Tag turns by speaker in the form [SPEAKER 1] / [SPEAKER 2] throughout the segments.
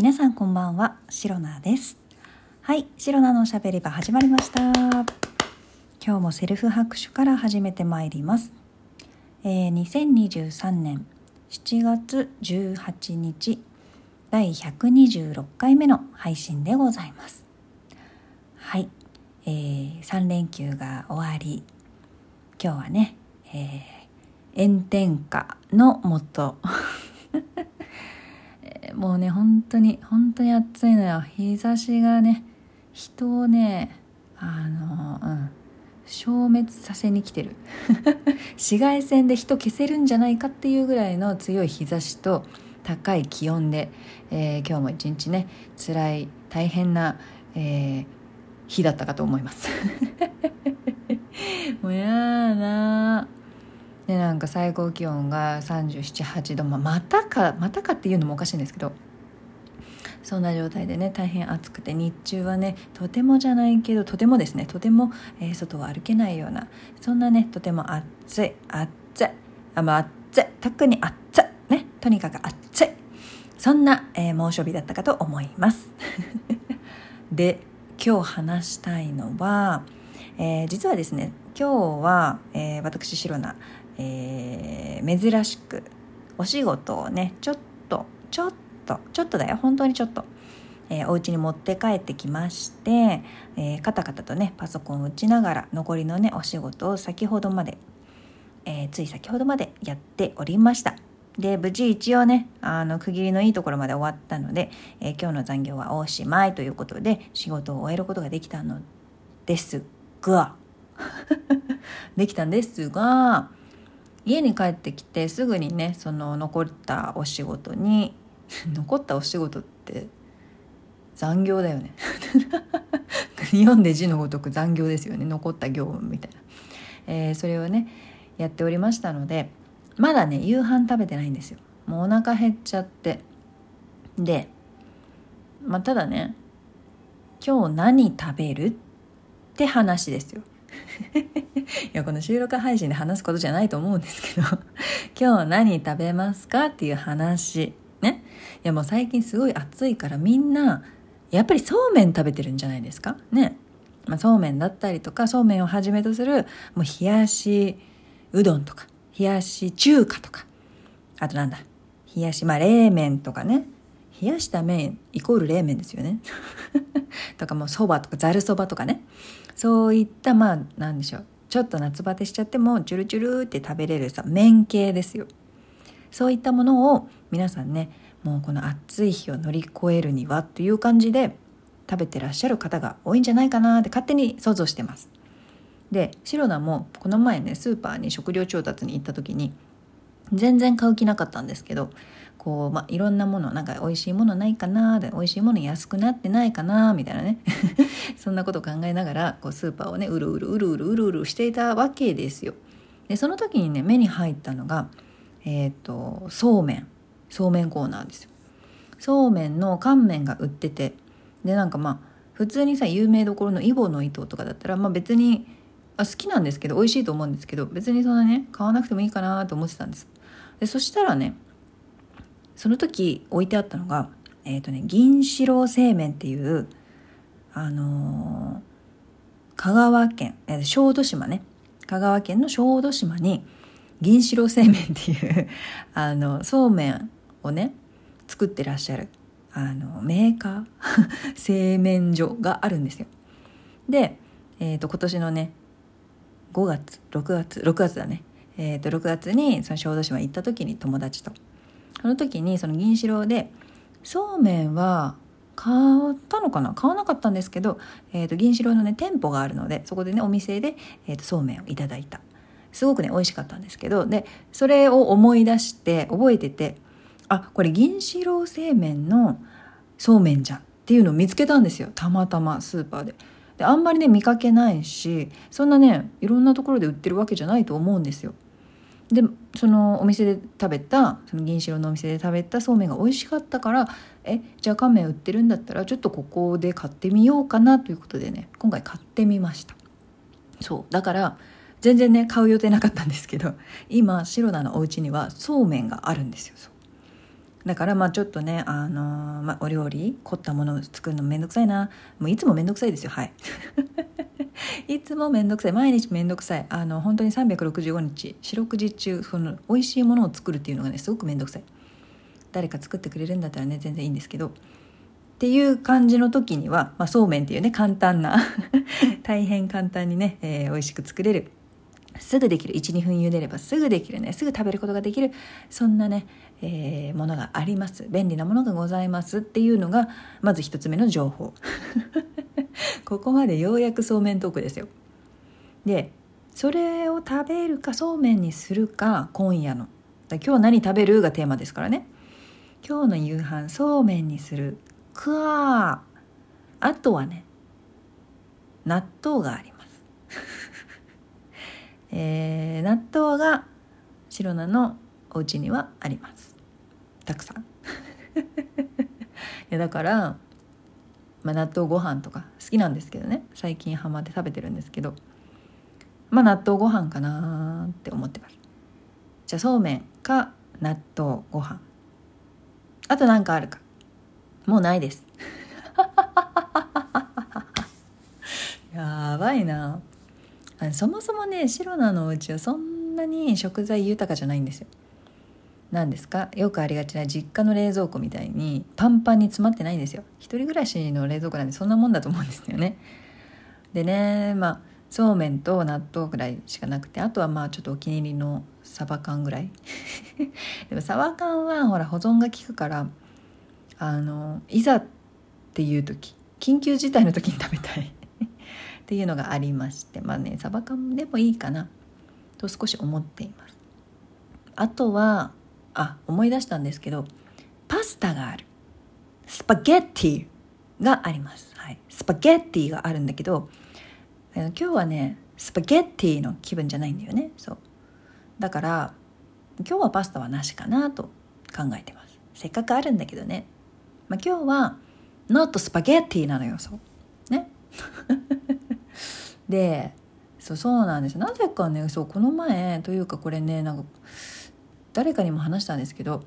[SPEAKER 1] 皆さんこんばんは、シロナです。はい、シロナのおしゃべり場始まりました。今日もセルフ拍手から始めてまいります。えー、2023年7月18日第126回目の配信でございます。はい、えー、3連休が終わり、今日はね、えー、炎天下のもともうね本当に本当に暑いのよ。日差しがね人をねあのうん消滅させに来てる。紫外線で人消せるんじゃないかっていうぐらいの強い日差しと高い気温で、えー、今日も一日ね辛い大変な、えー、日だったかと思います。もうやだなでなんか最高気温が378度、まあ、またかまたかっていうのもおかしいんですけどそんな状態でね大変暑くて日中はねとてもじゃないけどとてもですねとても、えー、外を歩けないようなそんなねとても暑い暑いあまあ暑い特に暑いねとにかく暑いそんな、えー、猛暑日だったかと思います。で今日話したいのは、えー、実はですね今日は、えー、私シロナ、えー、珍しくお仕事をねちょっとちょっとちょっとだよ。本当にちょっと、えー、お家に持って帰ってきまして、えー、カタカタとねパソコンを打ちながら残りのねお仕事を先ほどまで、えー、つい先ほどまでやっておりました。で無事一応ねあの区切りのいいところまで終わったので、え今日の残業はおしまいということで仕事を終えることができたのですが できたんですが家に帰ってきてすぐにねその残ったお仕事に 残ったお仕事って残業だよね。読んで字のごとく残業ですよね。残った業務みたいな、えー、それをねやっておりましたのでまだね夕飯食べてないんですよ。もうお腹減っちゃって。でまあただね今日何食べるって話ですよ いやこの収録配信で話すことじゃないと思うんですけど 今日何食べますかっていう話ね。いやもう最近すごい暑いからみんなやっぱりそうめん食べてるんじゃないですか？ね、まあ、そうめんだったりとかそうめんをはじめとするもう冷やしうどんとか冷やし中華とか。あとなんだ冷やしまあ冷麺とかね。冷やした麺イコール冷麺ですよね。とかもうそばとかざるそばとかね。そういったまあなんでしょう。ちょっと夏バテしちゃってもチュルチュルって食べれるさ麺系ですよ。そういったものを皆さんねもうこの暑い日を乗り越えるにはっていう感じで食べてらっしゃる方が多いんじゃないかなって勝手に想像してます。でシロナもこの前ねスーパーに食料調達に行った時に全然買う気なかったんですけどこう、まあ、いろんなものなんか美味しいものないかなで美味しいもの安くなってないかなみたいなね。そんなこと考えながらこうスーパーをねうるうるうるうるうるうるしていたわけですよでその時にね目に入ったのがえっ、とそうめんそうめんコーナーですよそうめんの乾麺が売っててでなんかまあ普通にさ有名どころのイボの糸とかだったら、まあ、別にあ好きなんですけど美味しいと思うんですけど別にそんなね買わなくてもいいかなと思ってたんですでそしたらねその時置いてあったのがえっ、ー、とね銀四郎製麺っていうあのー、香川県、えー、小豆島ね。香川県の小豆島に銀四郎製麺っていう あのそうめんをね作ってらっしゃるあのメーカー 製麺所があるんですよ。で、えーと、今年のね5月6月6月だね。えーと、6月にその小豆島行った時に友達とその時にその銀四郎でそうめんは買ったのかな？買わなかったんですけど、えーと、銀四郎のね店舗があるのでそこでねお店で、えー、とそうめんをいただいたすごくね美味しかったんですけどでそれを思い出して覚えててあこれ銀四郎製麺のそうめんじゃんっていうのを見つけたんですよたまたまスーパーで。であんまりね見かけないしそんなねいろんなところで売ってるわけじゃないと思うんですよ。でそのお店で食べたその銀四郎のお店で食べたそうめんが美味しかったからえじゃあ乾麺売ってるんだったらちょっとここで買ってみようかなということでね今回買ってみました。そうだから全然ね買う予定なかったんですけど今シロナのお家にはそうめんがあるんですよ。だからまあちょっとね、あのー、まあ、お料理凝ったものを作るのめんどくさいな。もういつもめんどくさいですよ。はい。いつもめんどくさい。毎日めんどくさい。あの本当に365日。四六時中その美味しいものを作るっていうのがねすごくめんどくさい。誰か作ってくれるんだったらね全然いいんですけど。っていう感じの時には、まあ、そうめんっていうね簡単な 大変簡単にね、えー、美味しく作れるすぐできる。12分茹でればすぐできるね。すぐ食べることができる。そんなね、えー、ものがあります。便利なものがございます。っていうのがまず一つ目の情報。ここまでようやくそうめんトークですよ。でそれを食べるかそうめんにするか今夜の。今日何食べるがテーマですからね。今日の夕飯そうめんにするかあとはね納豆があります。えー、納豆が白菜のお家にはあります。たくさん。いやだから、まあ、納豆ご飯とか好きなんですけどね。最近ハマって食べてるんですけど。まあ納豆ご飯かなって思ってます。じゃあそうめんか納豆ご飯。あと何かあるか。もうないです。やばいな。そもそもね白菜のお家はそんなに食材豊かじゃないんですよ。何ですか？よくありがちな実家の冷蔵庫みたいにパンパンに詰まってないんですよ。一人暮らしの冷蔵庫なんでそんなもんだと思うんですよね。でねまあそうめんと納豆ぐらいしかなくてあとはまあちょっとお気に入りのサバ缶ぐらい。でもサバ缶はほら保存が効くからあのいざっていう時緊急事態の時に食べたい。っていうのがありましてまあねサバ缶でもいいかなと少し思っています。あとはあ思い出したんですけどパスタがある。スパゲッティがあります、はい、スパゲッティがあるんだけど今日はねスパゲッティの気分じゃないんだよね。そう。だから今日はパスタはなしかなと考えてます。せっかくあるんだけどね。まあ、今日は not スパゲッティなのよ。そう。ね。でそうそうなんです。なぜかねそうこの前というかこれねなんか誰かにも話したんですけど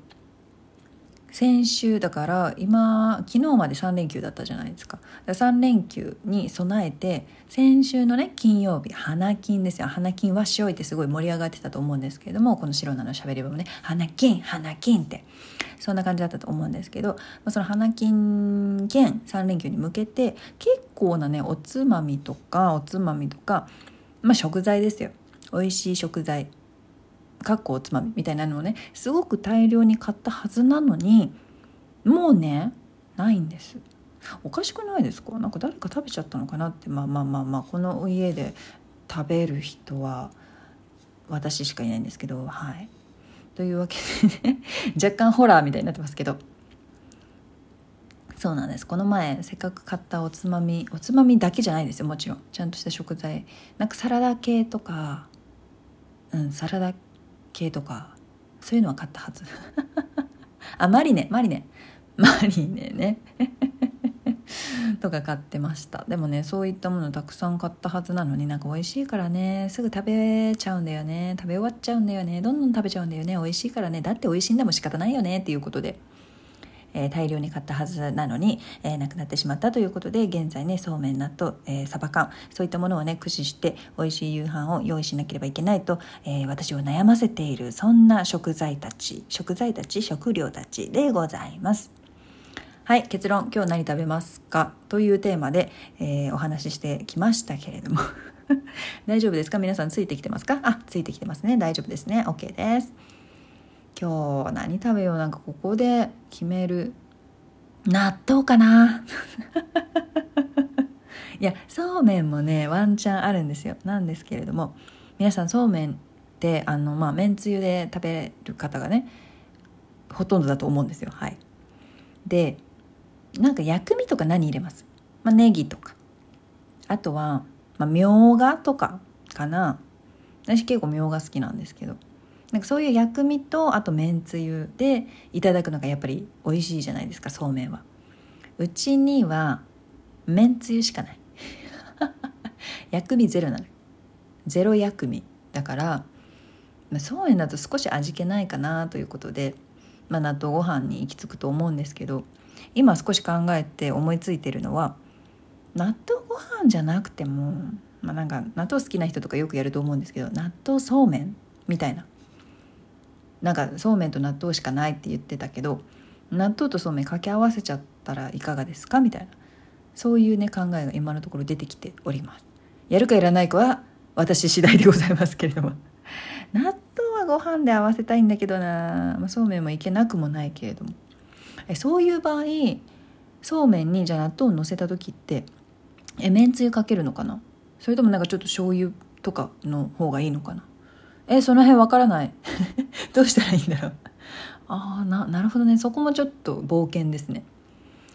[SPEAKER 1] 先週だから今昨日まで3連休だったじゃないですか。3連休に備えて先週のね金曜日花金ですよ。花金はしおいてすごい盛り上がってたと思うんですけれどもこの白菜のしゃべり場もね花金花金ってそんな感じだったと思うんですけど、まあ、その花金兼3連休に向けて結構なねおつまみとかおつまみとか、まあ、食材ですよ。美味しい食材。かっこおつまみみたいなのをねすごく大量に買ったはずなのにもうねないんです。おかしくないですか？なんか誰か食べちゃったのかなって。まあまあまあまあこの家で食べる人は私しかいないんですけどはい。というわけでね 若干ホラーみたいになってますけど。そうなんです。この前せっかく買ったおつまみおつまみだけじゃないですよもちろん。ちゃんとした食材。なんかサラダ系とかうんサラダ系とかそういうのは買ったはず。あマリネマリネ。マリネね。とか買ってました。でもねそういったものたくさん買ったはずなのになんか美味しいからねすぐ食べちゃうんだよね。食べ終わっちゃうんだよね。どんどん食べちゃうんだよね。美味しいからね。だって美味しいんだもん。仕方ないよね。っていうことで。えー、大量に買ったはずなのに、えー、なくなってしまったということで現在ねそうめん納豆、えー、サバ缶そういったものをね駆使して美味しい夕飯を用意しなければいけないと、え私を悩ませているそんな食材たち食材たち食料たちでございます。はい、結論、今日何食べますか？というテーマで、え、お話ししてきましたけれども 大丈夫ですか？皆さんついてきてますか？あ、ついてきてますね。大丈夫ですね。OK です。今日何食べようなんかここで決める。納豆かな。いやそうめんもねワンチャンあるんですよ。なんですけれども皆さんそうめんってあのまあめんつゆで食べる方がねほとんどだと思うんですよ。はい。でなんか薬味とか何入れます、まあ、ネギとか。あとは、まあ、みょうがとかかな。私結構みょうが好きなんですけど。なんかそういう薬味とあとめんつゆでいただくのがやっぱり美味しいじゃないですかそうめんは。うちにはめんつゆしかない。薬味ゼロなの。ゼロ薬味だからまそうめんだと少し味気ないかなということでまあ、納豆ご飯に行き着くと思うんですけど今少し考えて思いついてるのは納豆ご飯じゃなくても、まあ、なんか納豆好きな人とかよくやると思うんですけど納豆そうめんみたいな。なんかそうめんと納豆しかないって言ってたけど納豆とそうめん掛け合わせちゃったらいかがですか？みたいな。そういうね考えが今のところ出てきております。やるかやらないかは私次第でございますけれども。納豆はご飯で合わせたいんだけどな、まあ、そうめんもいけなくもないけれども。えそういう場合そうめんにじゃあ納豆をのせた時ってえめんつゆかけるのかな？それともなんかちょっと醤油とかの方がいいのかな？えその辺わからない。どうしたらいいんだろう。ああななるほどね。そこもちょっと冒険ですね。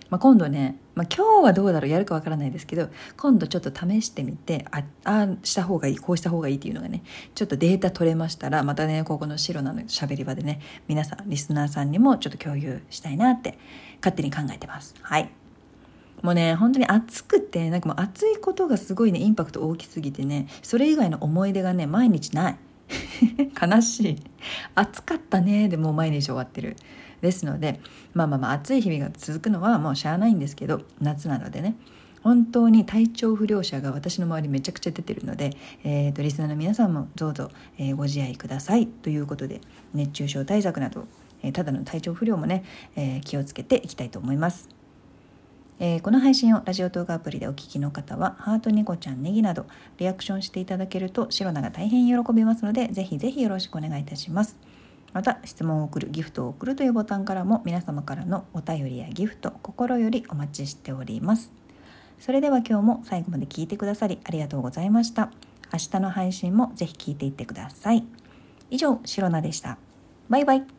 [SPEAKER 1] まあ、今度ね、まあ、今日はどうだろうやるかわからないですけど今度ちょっと試してみてああした方がいいこうした方がいいっていうのがねちょっとデータ取れましたらまたねここの白なのしゃべり場でね皆さんリスナーさんにもちょっと共有したいなって勝手に考えてます。はい。もうね本当に暑くてなんかもう暑いことがすごいねインパクト大きすぎてねそれ以外の思い出がね毎日ない 悲しい。暑かったね。でもう毎日終わってる。ですのでまあまあまあ暑い日々が続くのはもうしゃあないんですけど夏なのでね。本当に体調不良者が私の周りめちゃくちゃ出てるので、えーと、リスナーの皆さんもどうぞ、えー、ご自愛ください。ということで熱中症対策など、えー、ただの体調不良もね、えー、気をつけていきたいと思います。えー、この配信をラジオ動画アプリでお聞きの方はハートニコちゃんネギなどリアクションしていただけるとシロナが大変喜びますのでぜひぜひよろしくお願いいたします。また質問を送るギフトを送るというボタンからも皆様からのお便りやギフト心よりお待ちしております。それでは今日も最後まで聞いてくださりありがとうございました。明日の配信もぜひ聞いていってください。以上シロナでした。バイバイ。